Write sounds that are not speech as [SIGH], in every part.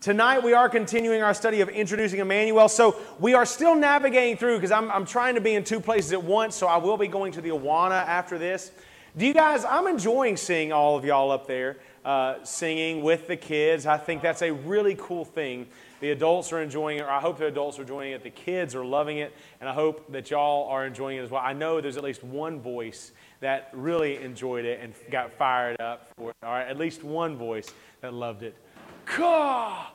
Tonight, we are continuing our study of introducing Immanuel. So, we are still navigating through because I'm, I'm trying to be in two places at once. So, I will be going to the Awana after this. Do you guys, I'm enjoying seeing all of y'all up there uh, singing with the kids. I think that's a really cool thing. The adults are enjoying it, or I hope the adults are enjoying it. The kids are loving it, and I hope that y'all are enjoying it as well. I know there's at least one voice that really enjoyed it and got fired up for it. All right, at least one voice that loved it. Caw!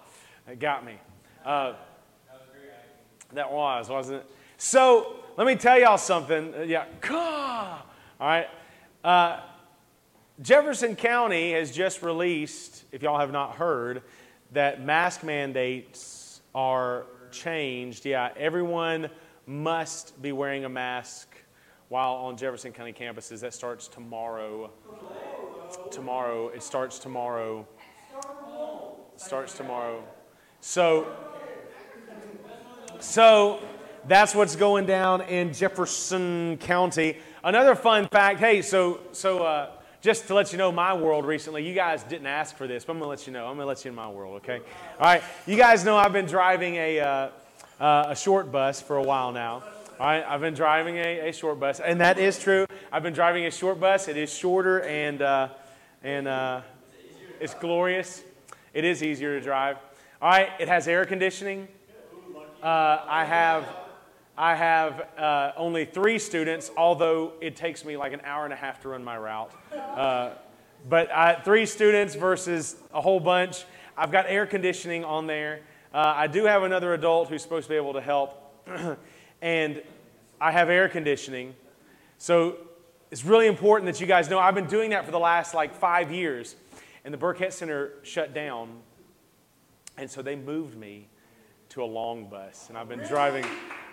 It got me. Uh, that was, wasn't it? So let me tell y'all something. Uh, yeah, caw! All right. Uh, Jefferson County has just released, if y'all have not heard, that mask mandates are changed. Yeah, everyone must be wearing a mask while on Jefferson County campuses. That starts tomorrow. Tomorrow. It starts tomorrow. Starts tomorrow. So, so that's what's going down in Jefferson County. Another fun fact. Hey, so so uh, just to let you know my world recently. You guys didn't ask for this, but I'm gonna let you know. I'm gonna let you in my world. Okay. All right. You guys know I've been driving a uh, uh, a short bus for a while now. All right, I've been driving a, a short bus, and that is true. I've been driving a short bus. It is shorter and uh, and uh, it's glorious. It is easier to drive. All right, it has air conditioning. Uh, I have, I have uh, only three students, although it takes me like an hour and a half to run my route. Uh, but I, three students versus a whole bunch. I've got air conditioning on there. Uh, I do have another adult who's supposed to be able to help. [CLEARS THROAT] and I have air conditioning. So it's really important that you guys know I've been doing that for the last like five years. And the Burkett Center shut down and so they moved me to a long bus. And I've been driving,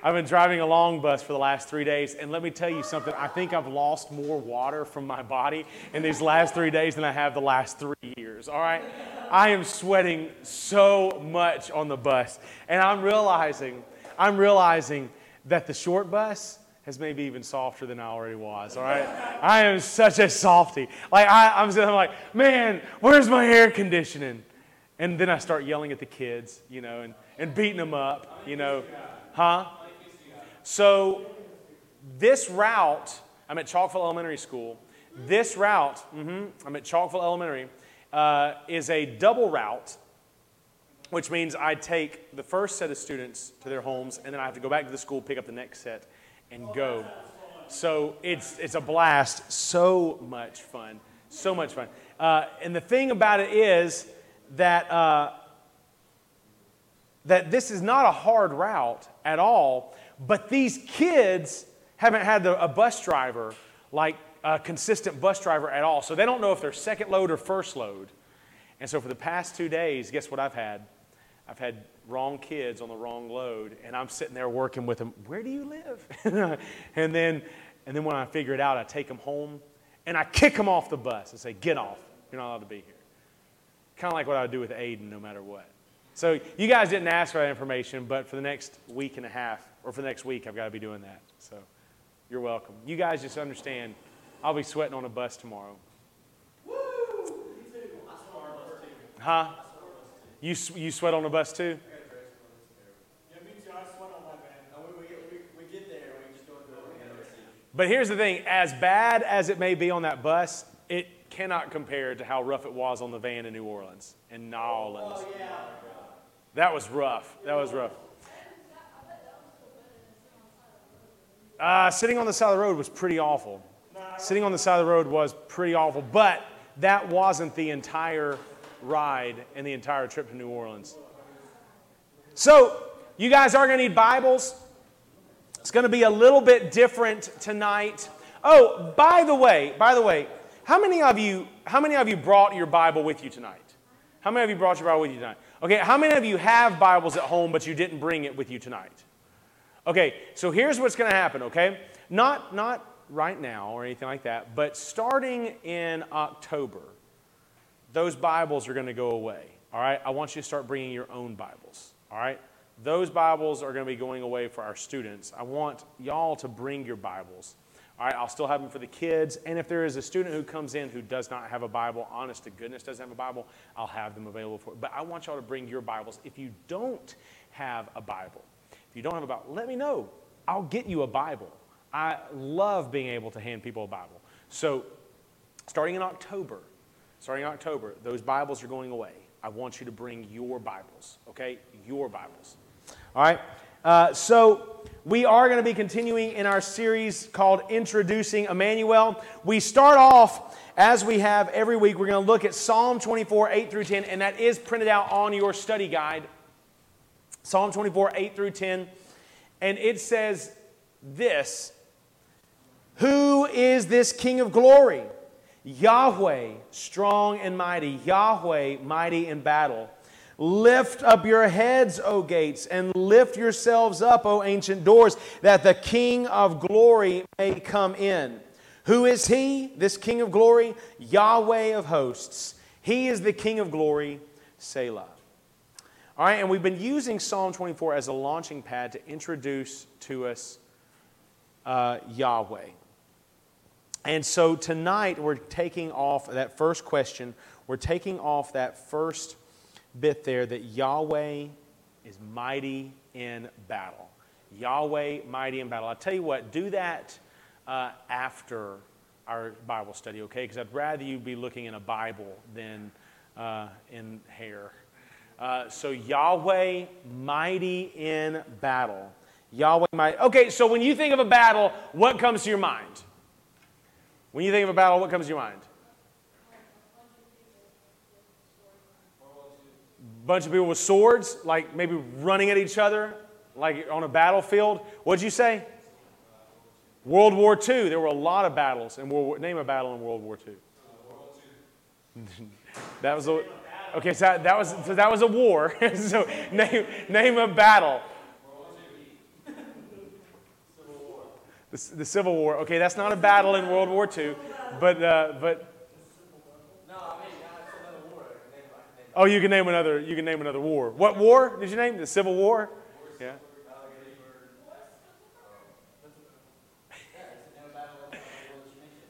I've been driving a long bus for the last three days. And let me tell you something, I think I've lost more water from my body in these last three days than I have the last three years. All right? I am sweating so much on the bus. And I'm realizing, I'm realizing that the short bus has maybe even softer than I already was. All right, I am such a softy. Like I, I'm, I'm like, man, where's my air conditioning? And then I start yelling at the kids, you know, and, and beating them up, you know. Huh? So this route, I'm at Chalkville Elementary School. This route, mm-hmm, I'm at Chalkville Elementary, uh, is a double route, which means I take the first set of students to their homes, and then I have to go back to the school, pick up the next set, and go. So it's, it's a blast. So much fun. So much fun. Uh, and the thing about it is, that, uh, that this is not a hard route at all, but these kids haven't had the, a bus driver, like a consistent bus driver at all. So they don't know if they're second load or first load. And so for the past two days, guess what I've had? I've had wrong kids on the wrong load, and I'm sitting there working with them. Where do you live? [LAUGHS] and then, and then when I figure it out, I take them home and I kick them off the bus and say, "Get off! You're not allowed to be here." kind of like what I would do with Aiden no matter what. So you guys didn't ask for that information, but for the next week and a half, or for the next week, I've got to be doing that. So you're welcome. You guys just understand, I'll be sweating on a bus tomorrow. Woo! Huh? You, you sweat on a bus too? But here's the thing as bad as it may be on that bus, it cannot compare to how rough it was on the van in New Orleans, in New Orleans. Oh, yeah. That was rough. That was rough. Uh, sitting on the side of the road was pretty awful. Sitting on the side of the road was pretty awful, but that wasn't the entire ride and the entire trip to New Orleans. So, you guys are going to need Bibles. It's going to be a little bit different tonight. Oh, by the way, by the way, how many of you, how many of you brought your Bible with you tonight? How many of you brought your Bible with you tonight? Okay, how many of you have Bibles at home but you didn't bring it with you tonight? Okay, so here's what's going to happen, okay? Not not right now or anything like that, but starting in October, those Bibles are going to go away. All right? I want you to start bringing your own Bibles. All right? Those Bibles are going to be going away for our students. I want y'all to bring your Bibles All right, I'll still have them for the kids. And if there is a student who comes in who does not have a Bible, honest to goodness doesn't have a Bible, I'll have them available for it. But I want y'all to bring your Bibles. If you don't have a Bible, if you don't have a Bible, let me know. I'll get you a Bible. I love being able to hand people a Bible. So, starting in October, starting in October, those Bibles are going away. I want you to bring your Bibles, okay? Your Bibles. All right? Uh, so, we are going to be continuing in our series called Introducing Immanuel. We start off, as we have every week, we're going to look at Psalm 24, 8 through 10, and that is printed out on your study guide. Psalm 24, 8 through 10. And it says this Who is this King of glory? Yahweh, strong and mighty. Yahweh, mighty in battle. Lift up your heads, O gates, and lift yourselves up, O ancient doors, that the King of glory may come in. Who is he, this King of glory? Yahweh of hosts. He is the King of glory, Selah. All right, and we've been using Psalm 24 as a launching pad to introduce to us uh, Yahweh. And so tonight we're taking off that first question, we're taking off that first bit there that Yahweh is mighty in battle. Yahweh, mighty in battle. I'll tell you what, do that uh, after our Bible study, okay? Because I'd rather you be looking in a Bible than uh, in hair. Uh, so, Yahweh, mighty in battle. Yahweh, mighty. Okay, so when you think of a battle, what comes to your mind? When you think of a battle, what comes to your mind? Bunch of people with swords, like maybe running at each other, like on a battlefield. What'd you say? World War II. There were a lot of battles. And War, name a battle in World War II. [LAUGHS] that was a okay. So that, that was so that was a war. [LAUGHS] so name name a battle. The, the Civil War. Okay, that's not a battle in World War II, but uh, but Oh, you can name another. You can name another war. What war did you name? The Civil War. Yeah.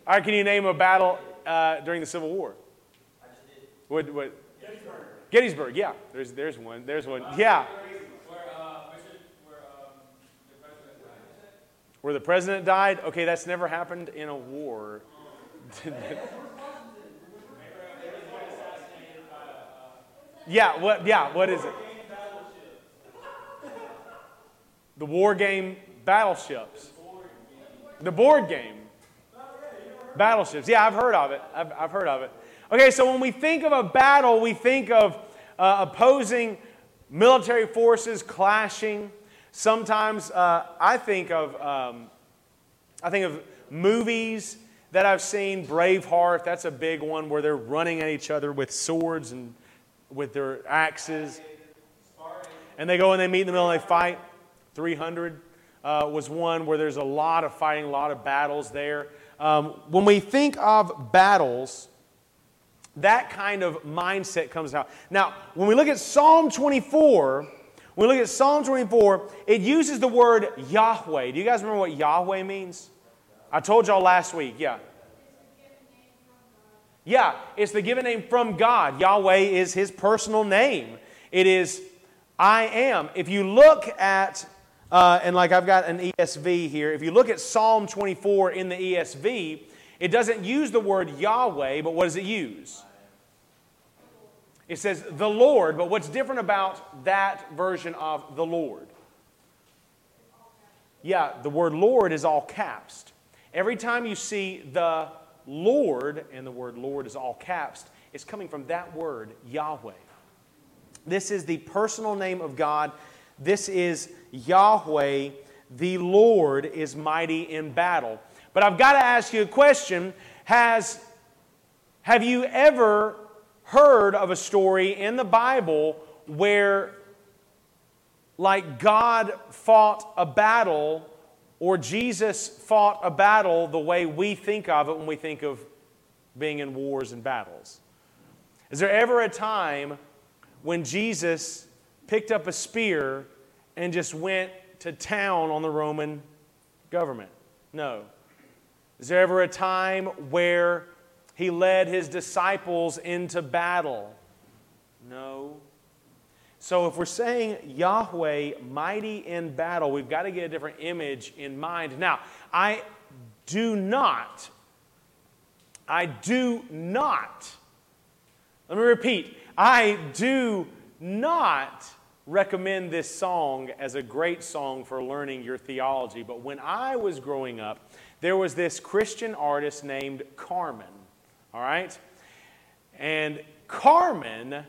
All right. Can you name a battle uh, during the Civil War? I did. What? What? Gettysburg. Gettysburg. Yeah. There's there's one. There's one. Yeah. Where the president died? Okay, that's never happened in a war. [LAUGHS] Yeah, what, yeah, what is it? The war game battleships. The board game. Battleships. Yeah, I've heard of it. I've, I've heard of it. Okay, so when we think of a battle, we think of uh, opposing military forces clashing. Sometimes uh, I think of um, I think of movies that I've seen. Braveheart, that's a big one where they're running at each other with swords and with their axes. And they go and they meet in the middle and they fight. 300 uh, was one where there's a lot of fighting, a lot of battles there. Um, when we think of battles, that kind of mindset comes out. Now, when we look at Psalm 24, when we look at Psalm 24, it uses the word Yahweh. Do you guys remember what Yahweh means? I told y'all last week, yeah. Yeah, it's the given name from God. Yahweh is his personal name. It is I am. If you look at, uh, and like I've got an ESV here, if you look at Psalm 24 in the ESV, it doesn't use the word Yahweh, but what does it use? It says the Lord, but what's different about that version of the Lord? Yeah, the word Lord is all caps. Every time you see the Lord, and the word Lord is all caps, is coming from that word, Yahweh. This is the personal name of God. This is Yahweh. The Lord is mighty in battle. But I've got to ask you a question. Has, have you ever heard of a story in the Bible where, like, God fought a battle or Jesus fought a battle the way we think of it when we think of being in wars and battles. Is there ever a time when Jesus picked up a spear and just went to town on the Roman government? No. Is there ever a time where he led his disciples into battle? No. So if we're saying Yahweh mighty in battle, we've got to get a different image in mind. Now, I do not, I do not, let me repeat, I do not recommend this song as a great song for learning your theology. But when I was growing up, there was this Christian artist named Carmen, all right? And Carmen,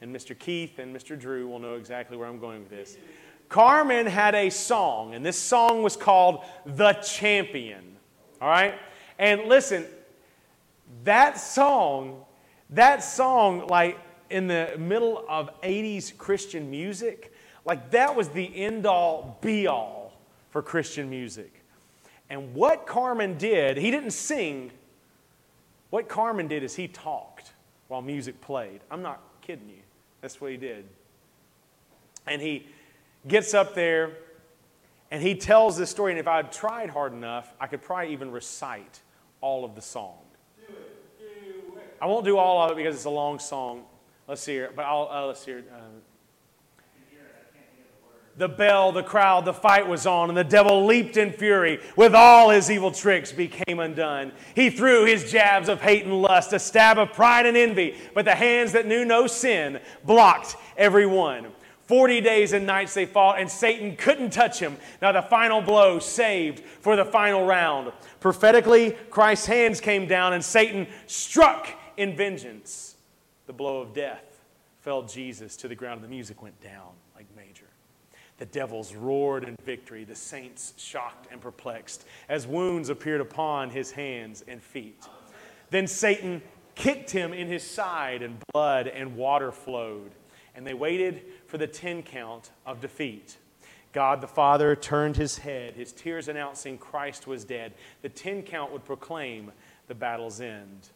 and Mr. Keith and Mr. Drew will know exactly where I'm going with this. Carmen had a song, and this song was called The Champion, all right? And listen, that song, that song, like, in the middle of 80s Christian music, like that was the end all be all for Christian music. And what Carmen did, he didn't sing. What Carmen did is he talked while music played. I'm not kidding you. That's what he did. And he gets up there and he tells this story. And if I tried hard enough, I could probably even recite all of the song. Do it. Do it. I won't do all of it because it's a long song. Let's see here. But I'll, uh, let's hear. Uh, the bell, the crowd, the fight was on, and the devil leaped in fury. With all his evil tricks became undone. He threw his jabs of hate and lust, a stab of pride and envy, but the hands that knew no sin blocked every one. Forty days and nights they fought, and Satan couldn't touch him. Now, the final blow saved for the final round. Prophetically, Christ's hands came down, and Satan struck in vengeance the blow of death fell Jesus to the ground, and the music went down. The devils roared in victory, the saints shocked and perplexed, as wounds appeared upon his hands and feet. Then Satan kicked him in his side, and blood and water flowed. And they waited for the 10 count of defeat. God the Father turned his head, his tears announcing Christ was dead. The 10 count would proclaim the battle's end.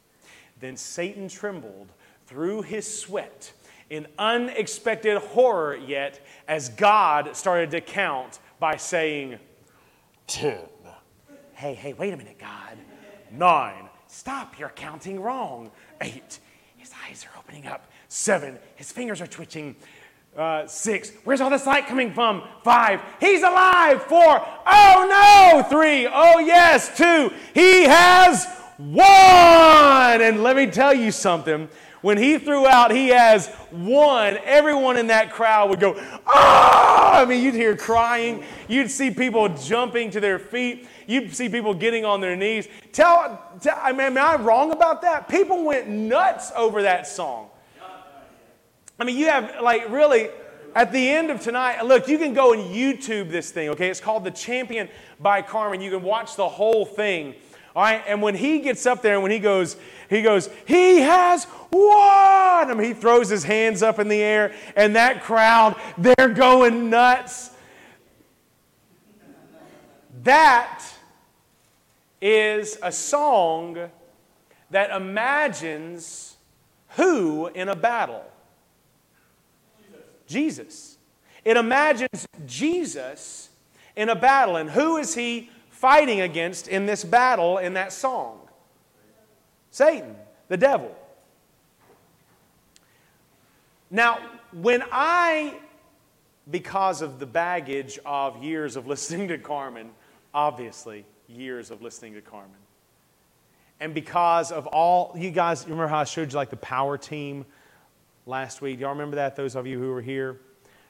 Then Satan trembled through his sweat in unexpected horror yet as God started to count by saying, 10. Hey, hey, wait a minute, God. Nine. Stop, you're counting wrong. Eight. His eyes are opening up. Seven. His fingers are twitching. Uh, six. Where's all this light coming from? Five. He's alive. Four. Oh no. Three. Oh yes. Two. He has won. And let me tell you something when he threw out, he has won, everyone in that crowd would go, ah! I mean, you'd hear crying. You'd see people jumping to their feet. You'd see people getting on their knees. Tell, tell I mean, am I wrong about that? People went nuts over that song. I mean, you have, like, really, at the end of tonight, look, you can go and YouTube this thing, okay? It's called The Champion by Carmen. You can watch the whole thing. All right, and when he gets up there and when he goes, he goes, he has won. I mean, he throws his hands up in the air, and that crowd, they're going nuts. That is a song that imagines who in a battle? Jesus. Jesus. It imagines Jesus in a battle. And who is he fighting against in this battle in that song? Satan, the devil. Now, when I, because of the baggage of years of listening to Carmen, obviously, years of listening to Carmen, and because of all, you guys remember how I showed you like the power team last week? Y'all remember that, those of you who were here?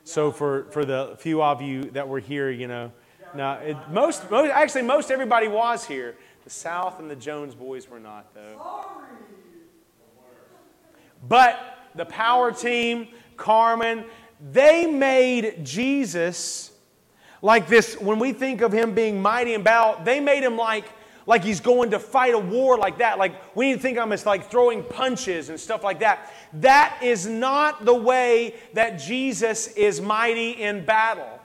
So, for, for the few of you that were here, you know, now, it, most, most, actually, most everybody was here. The South and the Jones boys were not, though. But the power team, Carmen, they made Jesus like this. When we think of him being mighty in battle, they made him like like he's going to fight a war like that. Like we need to think of him as like throwing punches and stuff like that. That is not the way that Jesus is mighty in battle.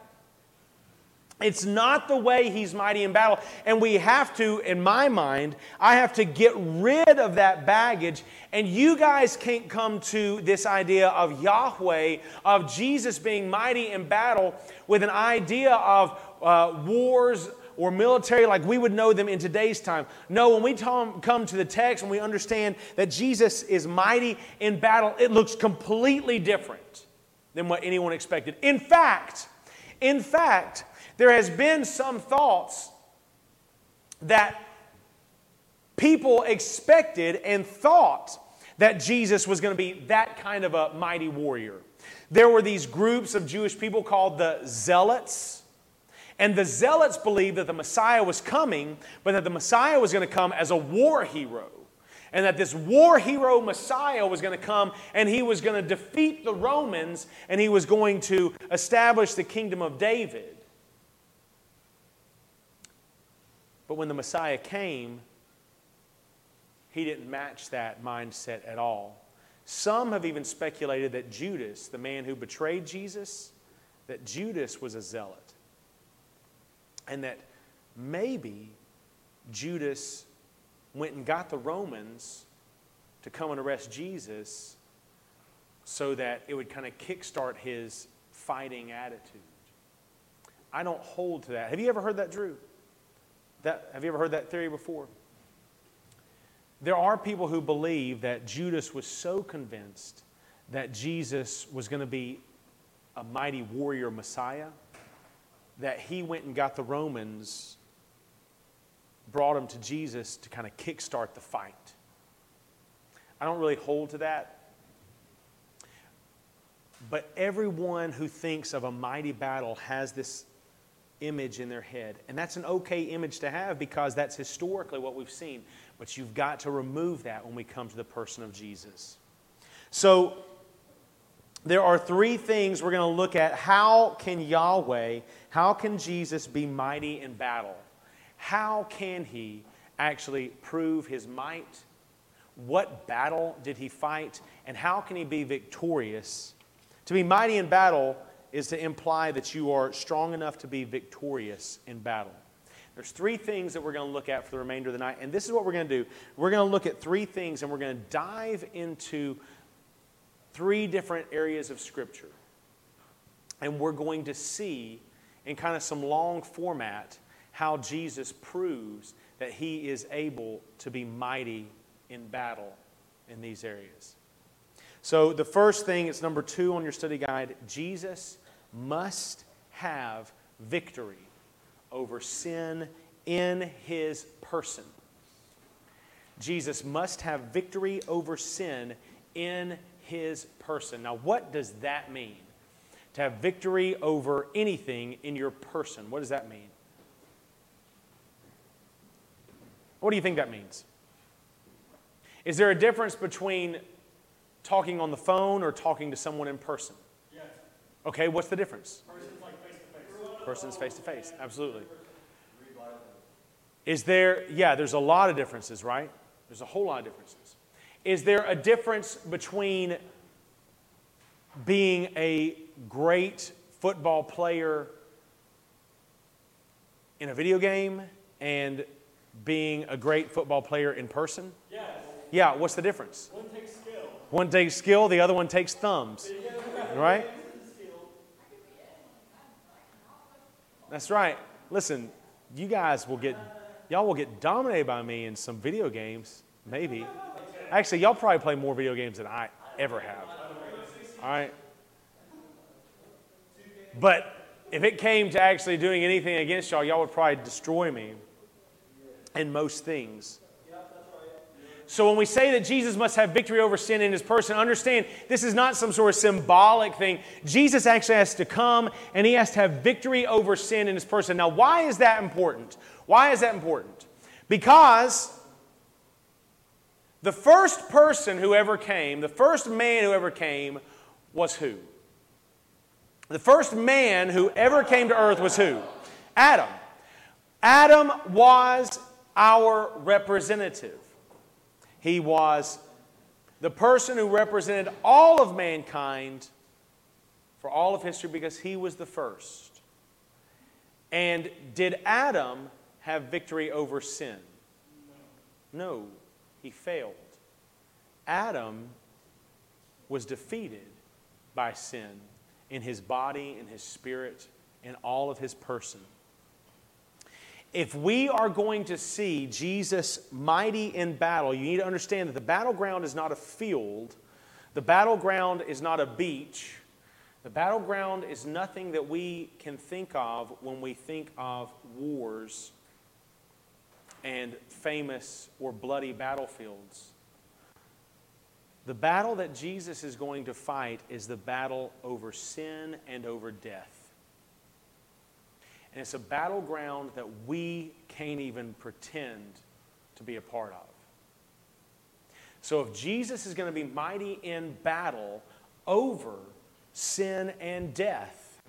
It's not the way he's mighty in battle. And we have to, in my mind, I have to get rid of that baggage. And you guys can't come to this idea of Yahweh, of Jesus being mighty in battle, with an idea of uh, wars or military like we would know them in today's time. No, when we come to the text and we understand that Jesus is mighty in battle, it looks completely different than what anyone expected. In fact, in fact, there has been some thoughts that people expected and thought that Jesus was going to be that kind of a mighty warrior. There were these groups of Jewish people called the Zealots. And the Zealots believed that the Messiah was coming, but that the Messiah was going to come as a war hero. And that this war hero Messiah was going to come and he was going to defeat the Romans and he was going to establish the kingdom of David. But when the Messiah came, he didn't match that mindset at all. Some have even speculated that Judas, the man who betrayed Jesus, that Judas was a zealot. And that maybe Judas went and got the Romans to come and arrest Jesus so that it would kind of kickstart his fighting attitude. I don't hold to that. Have you ever heard that, Drew? That, have you ever heard that theory before? There are people who believe that Judas was so convinced that Jesus was going to be a mighty warrior Messiah that he went and got the Romans, brought them to Jesus to kind of kickstart the fight. I don't really hold to that. But everyone who thinks of a mighty battle has this image in their head. And that's an okay image to have because that's historically what we've seen. But you've got to remove that when we come to the person of Jesus. So, there are three things we're going to look at. How can Yahweh, how can Jesus be mighty in battle? How can he actually prove his might? What battle did he fight? And how can he be victorious? To be mighty in battle is to imply that you are strong enough to be victorious in battle. There's three things that we're going to look at for the remainder of the night. And this is what we're going to do. We're going to look at three things and we're going to dive into three different areas of Scripture. And we're going to see in kind of some long format how Jesus proves that he is able to be mighty in battle in these areas. So, the first thing, it's number two on your study guide Jesus must have victory over sin in his person. Jesus must have victory over sin in his person. Now, what does that mean? To have victory over anything in your person. What does that mean? What do you think that means? Is there a difference between talking on the phone or talking to someone in person? Okay, what's the difference? Person's like face to face. Person's face to face, absolutely. Is there, yeah, there's a lot of differences, right? There's a whole lot of differences. Is there a difference between being a great football player in a video game and being a great football player in person? Yes. Yeah, what's the difference? One takes skill. one takes skill, the other one takes thumbs. Right? That's right. Listen, you guys will get, y'all will get dominated by me in some video games, maybe. Actually, y'all probably play more video games than I ever have. All right? But if it came to actually doing anything against y'all, y'all would probably destroy me in most things. So when we say that Jesus must have victory over sin in his person, understand this is not some sort of symbolic thing. Jesus actually has to come and he has to have victory over sin in his person. Now, why is that important? Why is that important? Because the first person who ever came, the first man who ever came, was who? The first man who ever came to earth was who? Adam. Adam was our representative. He was the person who represented all of mankind for all of history because he was the first. And did Adam have victory over sin? No, he failed. Adam was defeated by sin in his body, in his spirit, in all of his person. If we are going to see Jesus mighty in battle, you need to understand that the battleground is not a field, the battleground is not a beach. The battleground is nothing that we can think of when we think of wars and famous or bloody battlefields. The battle that Jesus is going to fight is the battle over sin and over death. And it's a battleground that we can't even pretend to be a part of. So if Jesus is going to be mighty in battle over sin and death,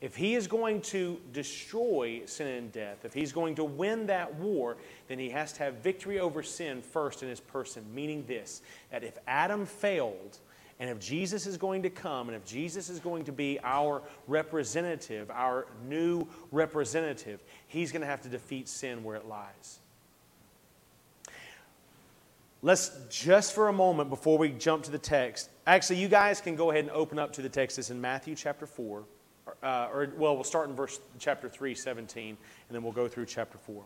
if he is going to destroy sin and death, if he's going to win that war, then he has to have victory over sin first in his person. Meaning this that if Adam failed, and if Jesus is going to come, and if Jesus is going to be our representative, our new representative, he's going to have to defeat sin where it lies. Let's just for a moment before we jump to the text. Actually, you guys can go ahead and open up to the text. It's in Matthew chapter 4 uh, or well, we'll start in verse chapter 3, 17, and then we'll go through chapter 4.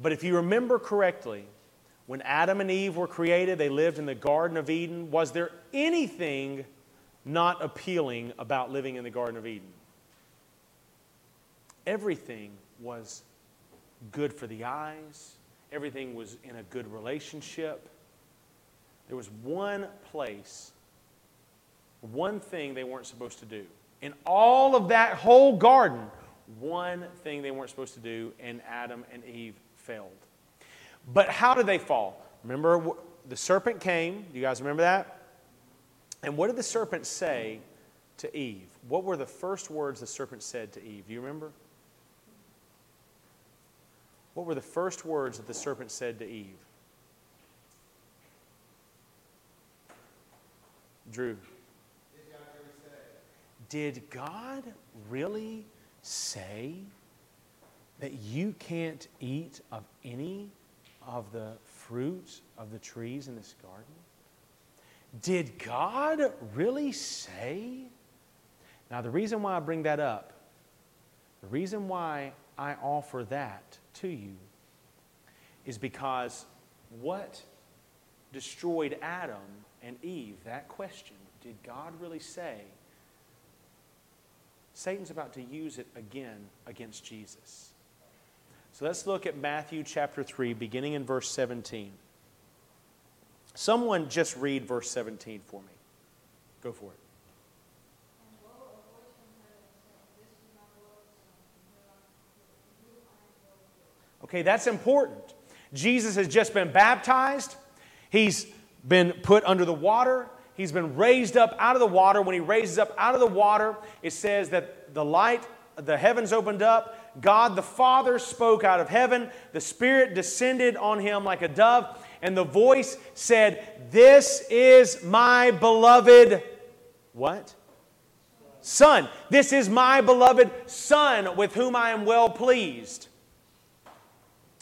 But if you remember correctly, when Adam and Eve were created, they lived in the Garden of Eden. Was there anything not appealing about living in the Garden of Eden? Everything was good for the eyes, everything was in a good relationship. There was one place one thing they weren't supposed to do. In all of that whole garden, one thing they weren't supposed to do, and Adam and Eve failed. But how did they fall? Remember, the serpent came. Do you guys remember that? And what did the serpent say to Eve? What were the first words the serpent said to Eve? Do you remember? What were the first words that the serpent said to Eve? Drew. Did God really say that you can't eat of any of the fruits of the trees in this garden? Did God really say? Now, the reason why I bring that up, the reason why I offer that to you is because what destroyed Adam and Eve, that question, did God really say? Satan's about to use it again against Jesus. So let's look at Matthew chapter 3, beginning in verse 17. Someone just read verse 17 for me. Go for it. Okay, that's important. Jesus has just been baptized. He's been put under the water. He's been raised up out of the water. When he raises up out of the water, it says that the light, the heavens opened up. God the Father spoke out of heaven. The Spirit descended on him like a dove. And the voice said, This is my beloved, what? Son. This is my beloved Son with whom I am well pleased.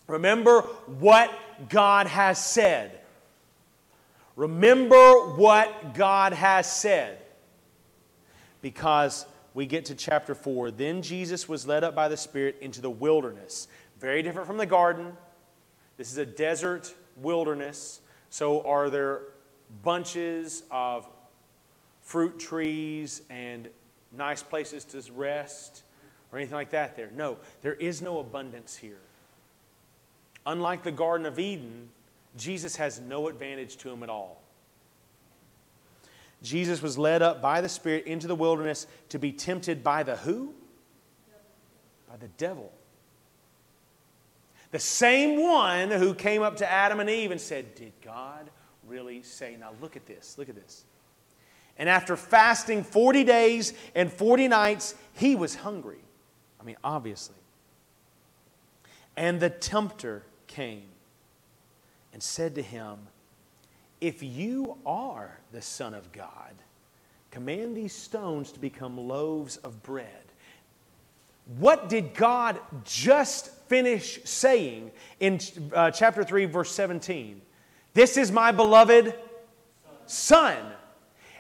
Remember what God has said. Remember what God has said. Because we get to chapter 4. Then Jesus was led up by the Spirit into the wilderness. Very different from the garden. This is a desert wilderness. So, are there bunches of fruit trees and nice places to rest or anything like that there? No, there is no abundance here. Unlike the Garden of Eden, Jesus has no advantage to him at all. Jesus was led up by the Spirit into the wilderness to be tempted by the who? By the devil. The same one who came up to Adam and Eve and said, Did God really say? Now look at this, look at this. And after fasting 40 days and 40 nights, he was hungry. I mean, obviously. And the tempter came and said to him, If you are the Son of God, command these stones to become loaves of bread. What did God just finish saying in uh, chapter 3, verse 17? This is my beloved Son.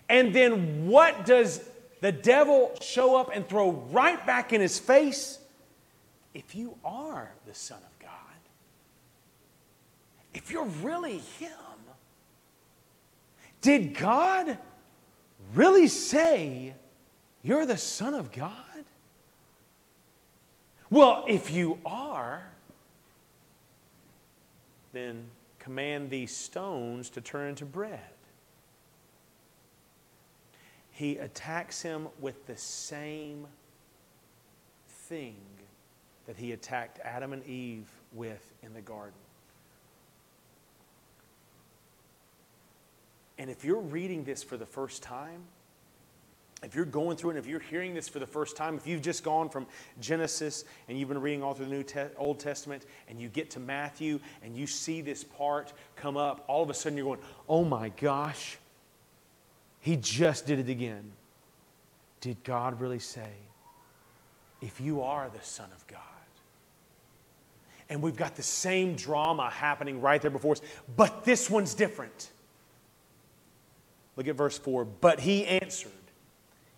And then what does the devil show up and throw right back in his face? if you are the Son of God, if you're really Him, did God really say you're the Son of God? Well, if you are, then command these stones to turn into bread. He attacks him with the same thing that he attacked Adam and Eve with in the garden. And if you're reading this for the first time, if you're going through and if you're hearing this for the first time, if you've just gone from Genesis and you've been reading all through the New Te- Old Testament and you get to Matthew and you see this part come up, all of a sudden you're going, oh my gosh, he just did it again. Did God really say, if you are the Son of God? And we've got the same drama happening right there before us, but this one's different. Look at verse 4. But he answered,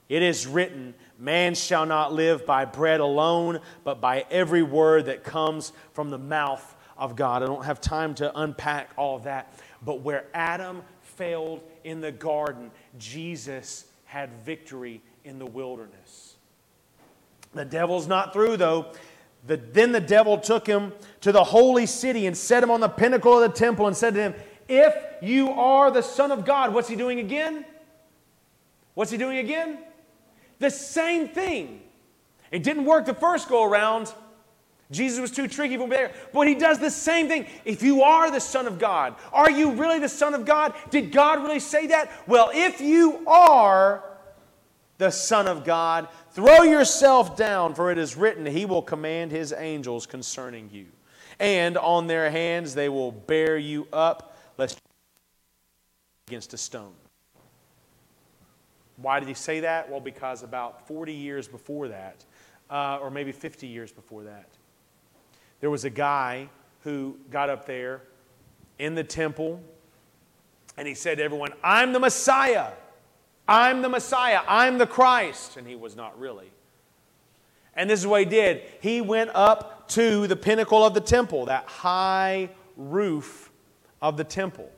It is written, Man shall not live by bread alone, but by every word that comes from the mouth of God. I don't have time to unpack all of that. But where Adam failed in the garden, Jesus had victory in the wilderness. The devil's not through, though. The, then the devil took him to the holy city and set him on the pinnacle of the temple and said to him, if you are the Son of God, what's he doing again? What's he doing again? The same thing. It didn't work the first go around. Jesus was too tricky for there. But he does the same thing. If you are the Son of God, are you really the Son of God? Did God really say that? Well, if you are the Son of God, throw yourself down, for it is written, He will command His angels concerning you. And on their hands they will bear you up lest against a stone. Why did he say that? Well, because about 40 years before that, uh, or maybe 50 years before that, there was a guy who got up there in the temple and he said to everyone, I'm the Messiah. I'm the Messiah. I'm the Christ. And he was not really. And this is what he did. He went up to the pinnacle of the temple, that high roof of the temple.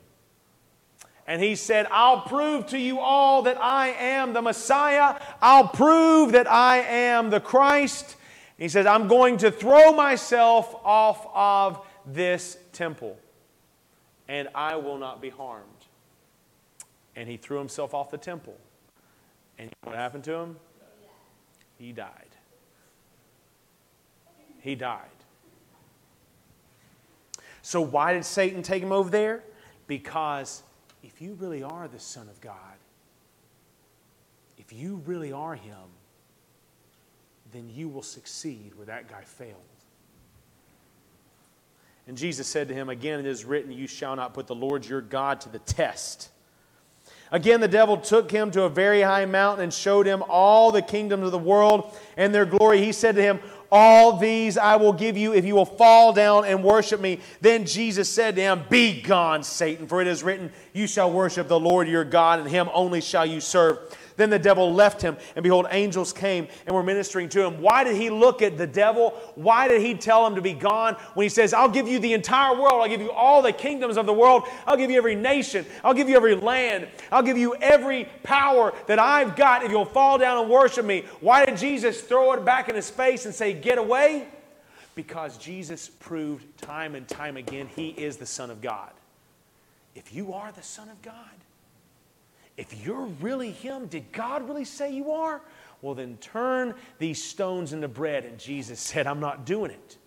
And he said, I'll prove to you all that I am the Messiah. I'll prove that I am the Christ. He says, I'm going to throw myself off of this temple, and I will not be harmed. And he threw himself off the temple. And what happened to him? He died. He died. So, why did Satan take him over there? Because if you really are the Son of God, if you really are Him, then you will succeed where that guy failed. And Jesus said to him, Again, it is written, You shall not put the Lord your God to the test. Again, the devil took him to a very high mountain and showed him all the kingdoms of the world and their glory. He said to him, all these I will give you if you will fall down and worship me. Then Jesus said to him, Be gone, Satan, for it is written, You shall worship the Lord your God, and him only shall you serve. Then the devil left him, and behold, angels came and were ministering to him. Why did he look at the devil? Why did he tell him to be gone when he says, I'll give you the entire world, I'll give you all the kingdoms of the world, I'll give you every nation, I'll give you every land, I'll give you every power that I've got if you'll fall down and worship me? Why did Jesus throw it back in his face and say, Get away? Because Jesus proved time and time again he is the Son of God. If you are the Son of God, if you're really Him, did God really say you are? Well, then turn these stones into bread. And Jesus [LAUGHS] said, I'm not doing it.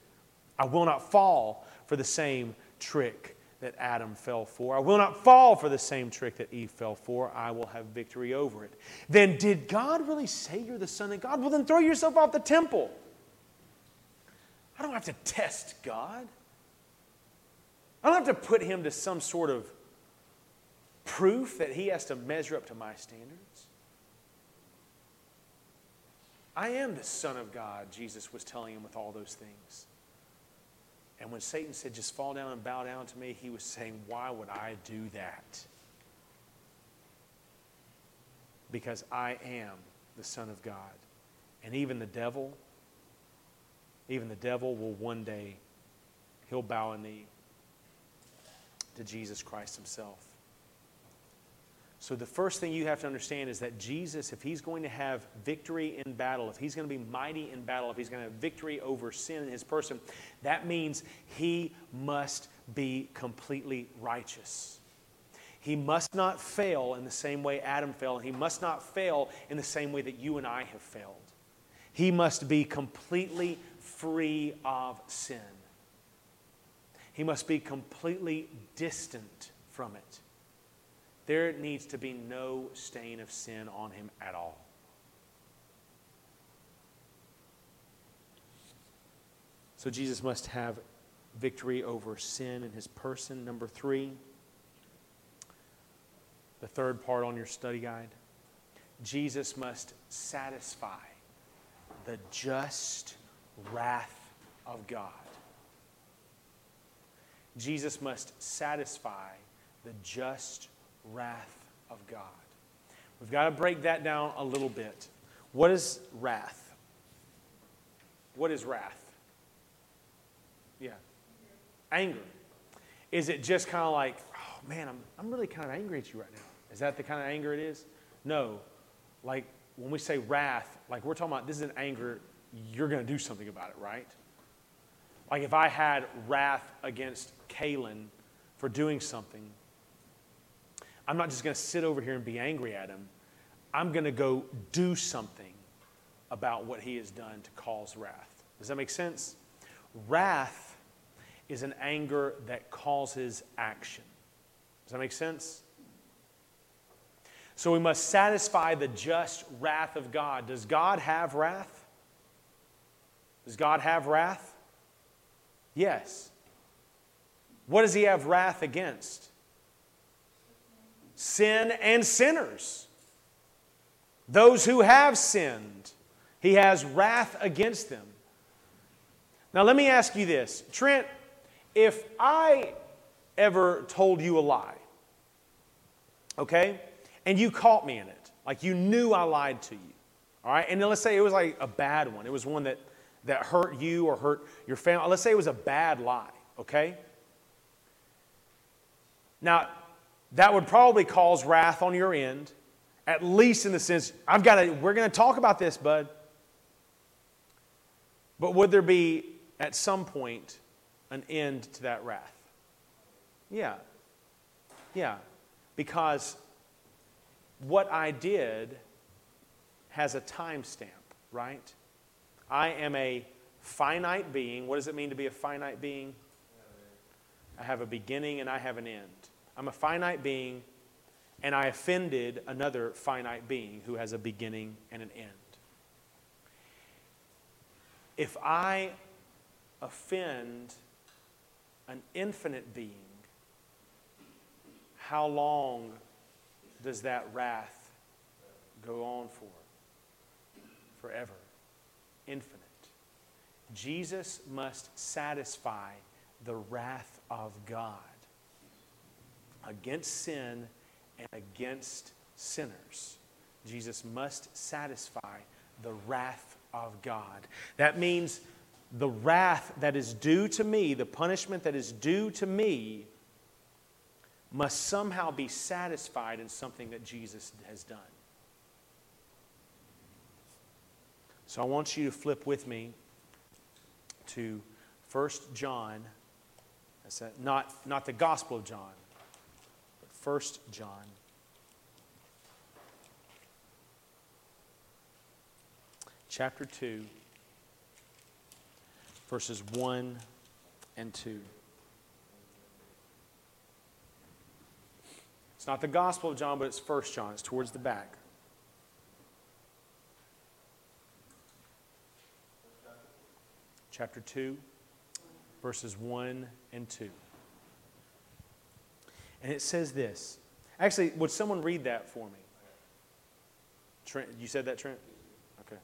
I will not fall for the same trick that Adam fell for. I will not fall for the same trick that Eve fell for. I will have victory over it. Then, did God really say you're the Son of God? Well, then throw yourself off the temple. I don't have to test God. I don't have to put him to some sort of proof that he has to measure up to my standards? I am the Son of God, Jesus was telling him with all those things. And when Satan said, just fall down and bow down to me, he was saying, why would I do that? Because I am the Son of God. And even the devil, even the devil will one day, he'll bow a knee to Jesus Christ himself. So, the first thing you have to understand is that Jesus, if he's going to have victory in battle, if he's going to be mighty in battle, if he's going to have victory over sin in his person, that means he must be completely righteous. He must not fail in the same way Adam fell. He must not fail in the same way that you and I have failed. He must be completely free of sin. He must be completely distant from it. There needs to be no stain of sin on him at all. So Jesus must have victory over sin in his person. Number three, the third part on your study guide Jesus must satisfy the just wrath of God. Jesus must satisfy the just wrath of God. We've got to break that down a little bit. What is wrath? What is wrath? Yeah. Anger. Is it just kind of like, oh man, I'm, I'm really kind of angry at you right now? Is that the kind of anger it is? No. Like when we say wrath, like we're talking about this is an anger, you're going to do something about it, right? Like if I had wrath against Kalen for doing something, I'm not just going to sit over here and be angry at him. I'm going to go do something about what he has done to cause wrath. Does that make sense? Wrath is an anger that causes action. Does that make sense? So we must satisfy the just wrath of God. Does God have wrath? Does God have wrath? Yes. What does he have wrath against? Sin and sinners. Those who have sinned, he has wrath against them. Now, let me ask you this Trent, if I ever told you a lie, okay, and you caught me in it, like you knew I lied to you, all right, and then let's say it was like a bad one, it was one that, that hurt you or hurt your family, let's say it was a bad lie, okay? Now, that would probably cause wrath on your end, at least in the sense, I've got to, we're going to talk about this, bud. But would there be, at some point, an end to that wrath? Yeah. Yeah. Because what I did has a timestamp, right? I am a finite being. What does it mean to be a finite being? I have a beginning and I have an end. I'm a finite being, and I offended another finite being who has a beginning and an end. If I offend an infinite being, how long does that wrath go on for? Forever. Infinite. Jesus must satisfy the wrath of God against sin and against sinners. Jesus must satisfy the wrath of God. That means the wrath that is due to me, the punishment that is due to me, must somehow be satisfied in something that Jesus has done. So I want you to flip with me to 1 John. Not, not the Gospel of John, 1 John. Chapter 2, verses 1 and 2. It's not the Gospel of John, but it's 1 John. It's towards the back. Chapter 2, verses 1 and 2. And it says this. Actually, would someone read that for me? Trent, you said that, Trent? Okay.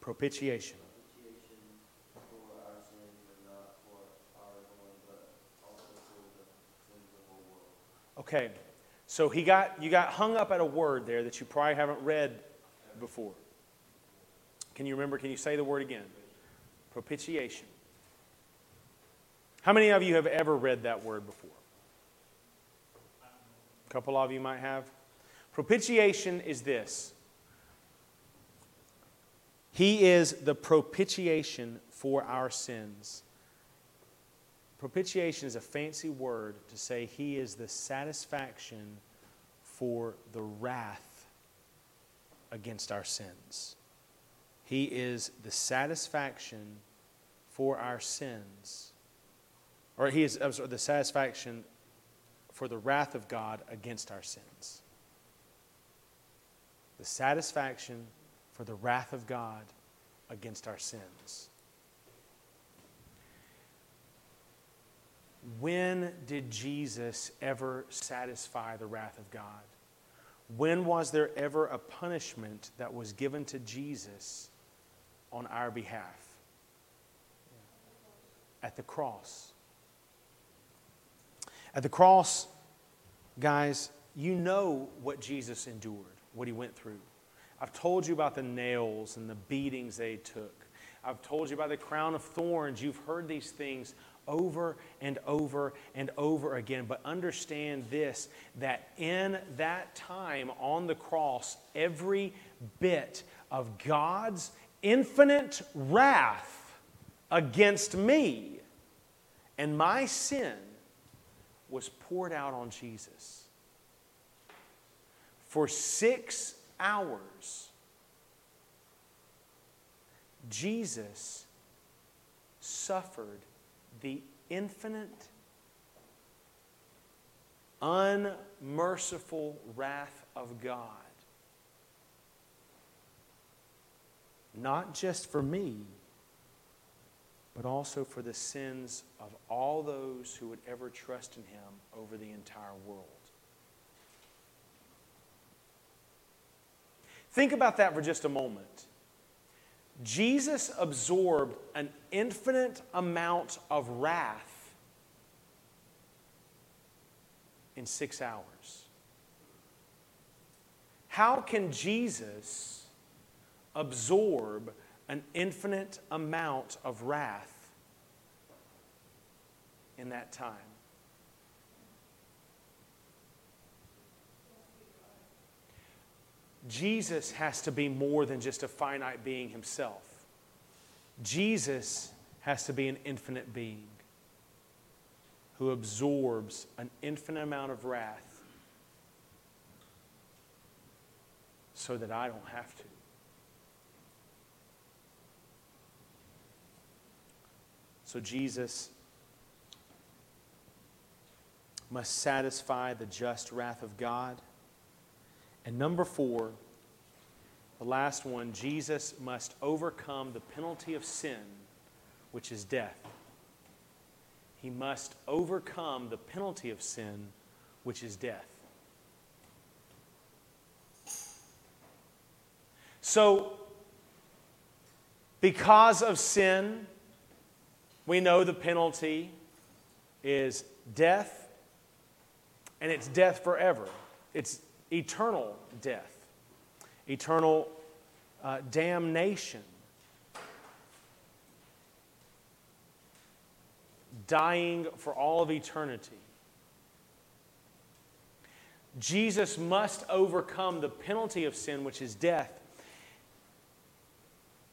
Propitiation. Okay, so he got, you got hung up at a word there that you probably haven't read before. Can you remember? Can you say the word again? Propitiation. How many of you have ever read that word before? A couple of you might have. Propitiation is this He is the propitiation for our sins. Propitiation is a fancy word to say He is the satisfaction for the wrath against our sins. He is the satisfaction for our sins. Or He is sorry, the satisfaction for the wrath of God against our sins. The satisfaction for the wrath of God against our sins. When did Jesus ever satisfy the wrath of God? When was there ever a punishment that was given to Jesus on our behalf? At the cross. At the cross, guys, you know what Jesus endured, what he went through. I've told you about the nails and the beatings they took. I've told you about the crown of thorns. You've heard these things over and over and over again. But understand this that in that time on the cross, every bit of God's infinite wrath against me and my sin was poured out on Jesus. For six hours, Jesus suffered the infinite, unmerciful wrath of God. Not just for me, but also for the sins of all those who would ever trust in Him over the entire world. Think about that for just a moment. Jesus absorbed an infinite amount of wrath in six hours. How can Jesus absorb an infinite amount of wrath in that time? Jesus has to be more than just a finite being himself. Jesus has to be an infinite being who absorbs an infinite amount of wrath so that I don't have to. So Jesus must satisfy the just wrath of God. And number four, the last one, Jesus must overcome the penalty of sin, which is death. He must overcome the penalty of sin, which is death. So, because of sin, we know the penalty is death, and it's death forever. It's eternal death, eternal uh, damnation, dying for all of eternity. Jesus must overcome the penalty of sin, which is death.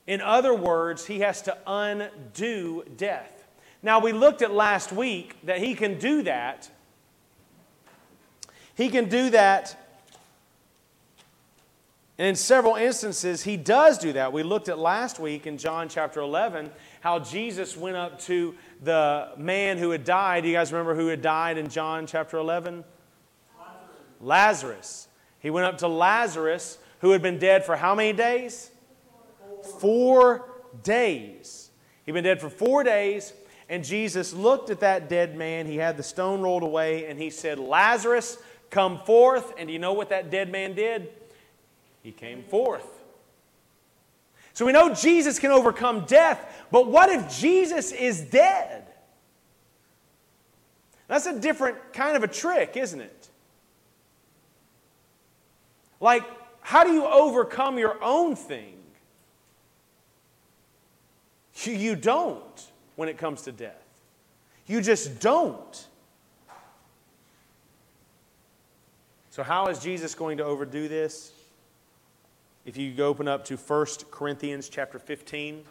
In other words, he has to undo death. Now, we looked at last week that he can do that. He can do that and in several instances, he does do that. We looked at last week in John chapter 11 how Jesus went up to the man who had died. Do you guys remember who had died in John chapter 11? Lazarus. Lazarus. He went up to Lazarus, who had been dead for how many days? Four, four days. He'd been dead for four days, and Jesus looked at that dead man. He had the stone rolled away, and he said, Lazarus, come forth. And do you know what that dead man did? He came forth. So we know Jesus can overcome death, but what if Jesus is dead? That's a different kind of a trick, isn't it? Like, how do you overcome your own thing? You don't when it comes to death. You just don't. So, how is Jesus going to overdo this? If you open up to 1 Corinthians chapter 15,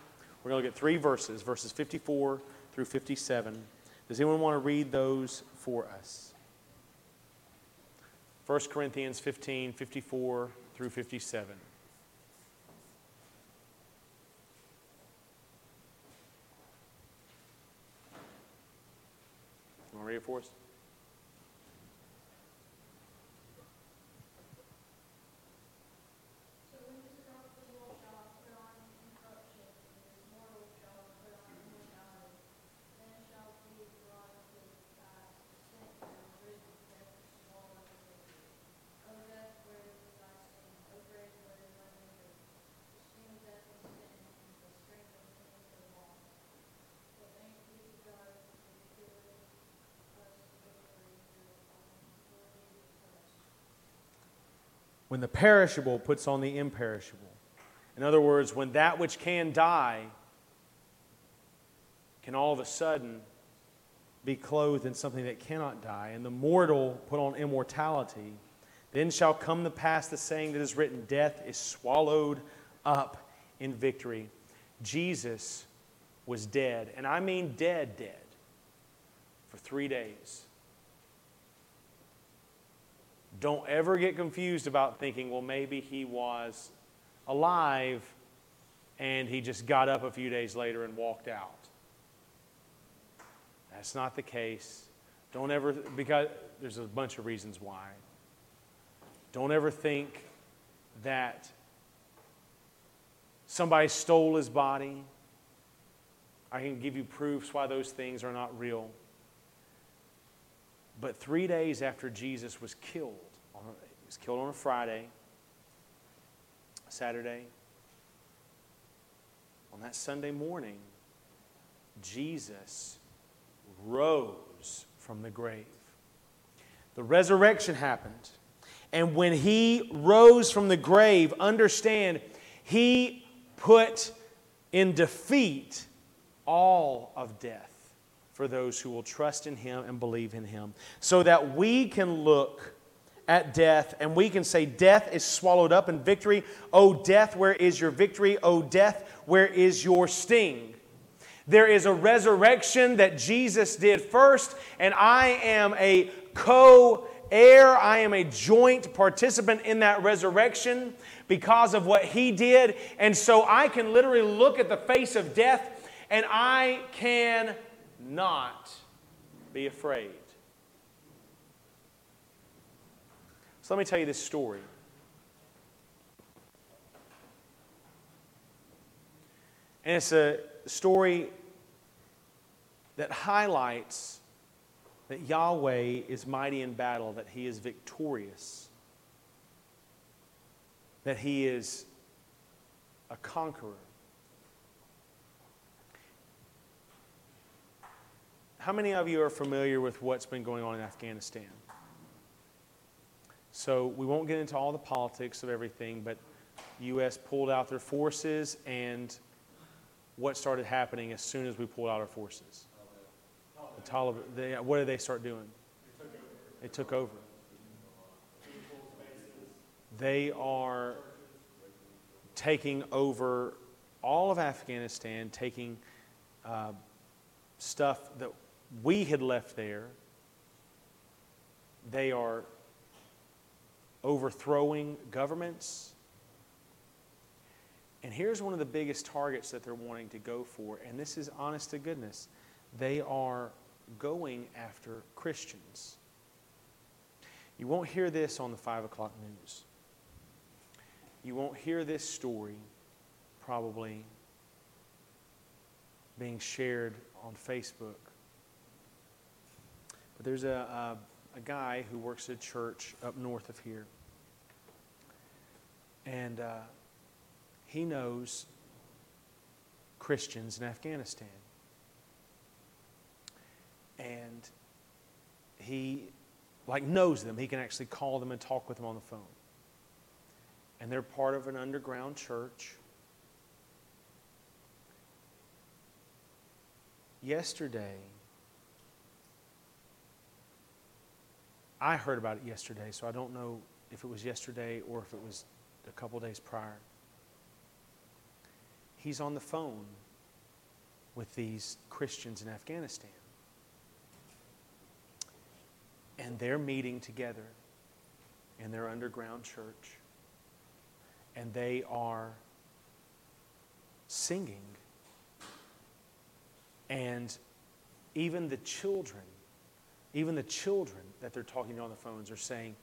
we're going to look at three verses, verses 54 through 57. Does anyone want to read those for us? 1 Corinthians 15, 54 through 57. You want to read it for us? When the perishable puts on the imperishable. In other words, when that which can die can all of a sudden be clothed in something that cannot die, and the mortal put on immortality, then shall come to pass the saying that is written Death is swallowed up in victory. Jesus was dead, and I mean dead, dead, for three days. Don't ever get confused about thinking, well, maybe he was alive and he just got up a few days later and walked out. That's not the case. Don't ever, because there's a bunch of reasons why. Don't ever think that somebody stole his body. I can give you proofs why those things are not real. But three days after Jesus was killed, he was killed on a Friday, Saturday. On that Sunday morning, Jesus rose from the grave. The resurrection happened. And when he rose from the grave, understand, he put in defeat all of death for those who will trust in him and believe in him. So that we can look at death and we can say, Death is swallowed up in victory. Oh, death, where is your victory? Oh, death, where is your sting? There is a resurrection that Jesus did first, and I am a co heir. I am a joint participant in that resurrection because of what he did. And so I can literally look at the face of death and I can not be afraid. So let me tell you this story. And it's a story that highlights that Yahweh is mighty in battle, that He is victorious, that He is a conqueror. How many of you are familiar with what's been going on in Afghanistan? So we won't get into all the politics of everything, but U.S. pulled out their forces, and what started happening as soon as we pulled out our forces? The Taliban. They, what did they start doing? They took over. They are taking over all of Afghanistan, taking uh, stuff that we had left there. They are overthrowing governments. And here's one of the biggest targets that they're wanting to go for, and this is honest to goodness. They are going after Christians. You won't hear this on the 5 o'clock news. You won't hear this story probably being shared on Facebook but there's a, a, a guy who works at a church up north of here. And uh, he knows Christians in Afghanistan. And he like knows them. He can actually call them and talk with them on the phone. and they're part of an underground church. Yesterday, I heard about it yesterday, so I don't know if it was yesterday or if it was a couple days prior. He's on the phone with these Christians in Afghanistan. And they're meeting together in their underground church. And they are singing. And even the children, even the children that they're talking to on the phones are saying,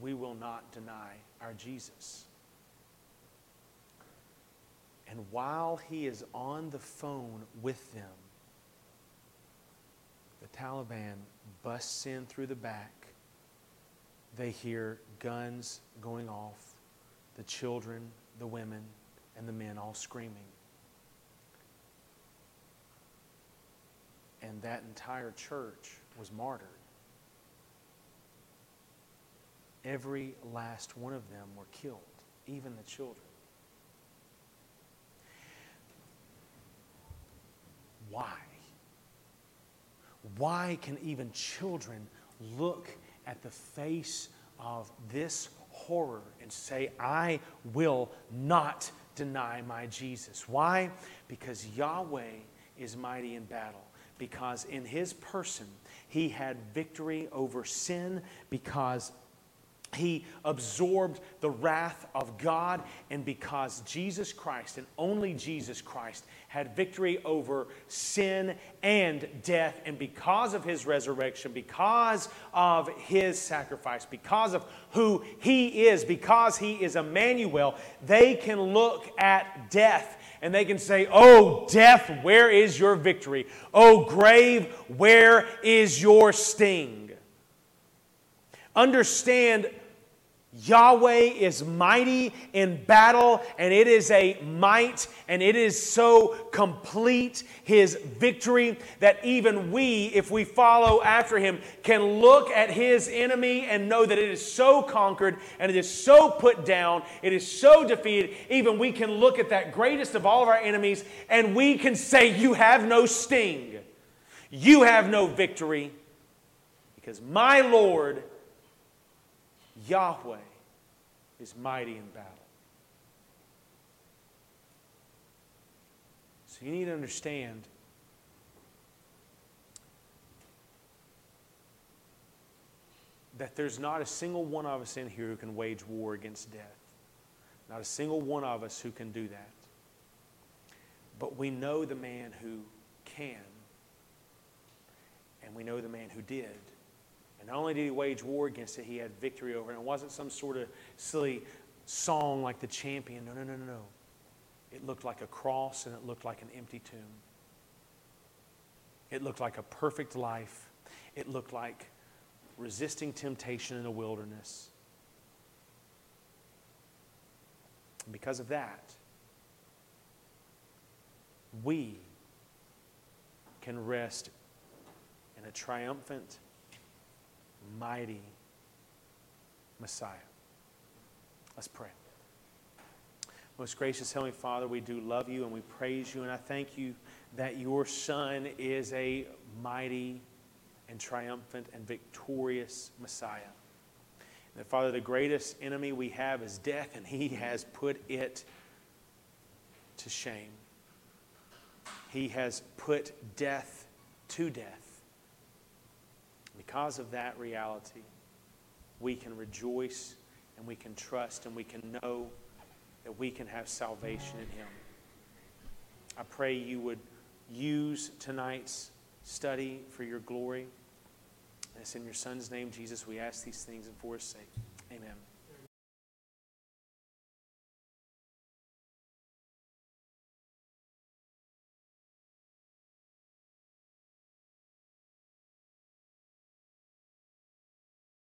We will not deny our Jesus. And while he is on the phone with them, the Taliban busts in through the back. They hear guns going off, the children, the women, and the men all screaming. And that entire church was martyred. Every last one of them were killed, even the children. Why? Why can even children look at the face of this horror and say, I will not deny my Jesus? Why? Because Yahweh is mighty in battle. Because in his person, he had victory over sin because he absorbed the wrath of God, and because Jesus Christ and only Jesus Christ had victory over sin and death, and because of his resurrection, because of his sacrifice, because of who he is, because he is Immanuel, they can look at death and they can say, Oh, death, where is your victory? Oh, grave, where is your sting? Understand Yahweh is mighty in battle, and it is a might, and it is so complete, his victory, that even we, if we follow after him, can look at his enemy and know that it is so conquered, and it is so put down, it is so defeated. Even we can look at that greatest of all of our enemies, and we can say, You have no sting, you have no victory, because my Lord Yahweh is mighty in battle. So you need to understand that there's not a single one of us in here who can wage war against death. Not a single one of us who can do that. But we know the man who can, and we know the man who did. And not only did he wage war against it, he had victory over it. And it wasn't some sort of silly song like the champion. No, no, no, no, no. It looked like a cross and it looked like an empty tomb. It looked like a perfect life. It looked like resisting temptation in the wilderness. And because of that, we can rest in a triumphant mighty Messiah. Let's pray. Most gracious Heavenly Father, we do love you and we praise you, and I thank you that your Son is a mighty and triumphant and victorious Messiah. And that, Father, the greatest enemy we have is death, and He has put it to shame. He has put death to death. Because of that reality, we can rejoice and we can trust and we can know that we can have salvation in Him. I pray you would use tonight's study for your glory. And it's in your Son's name, Jesus, we ask these things and for His sake. Amen.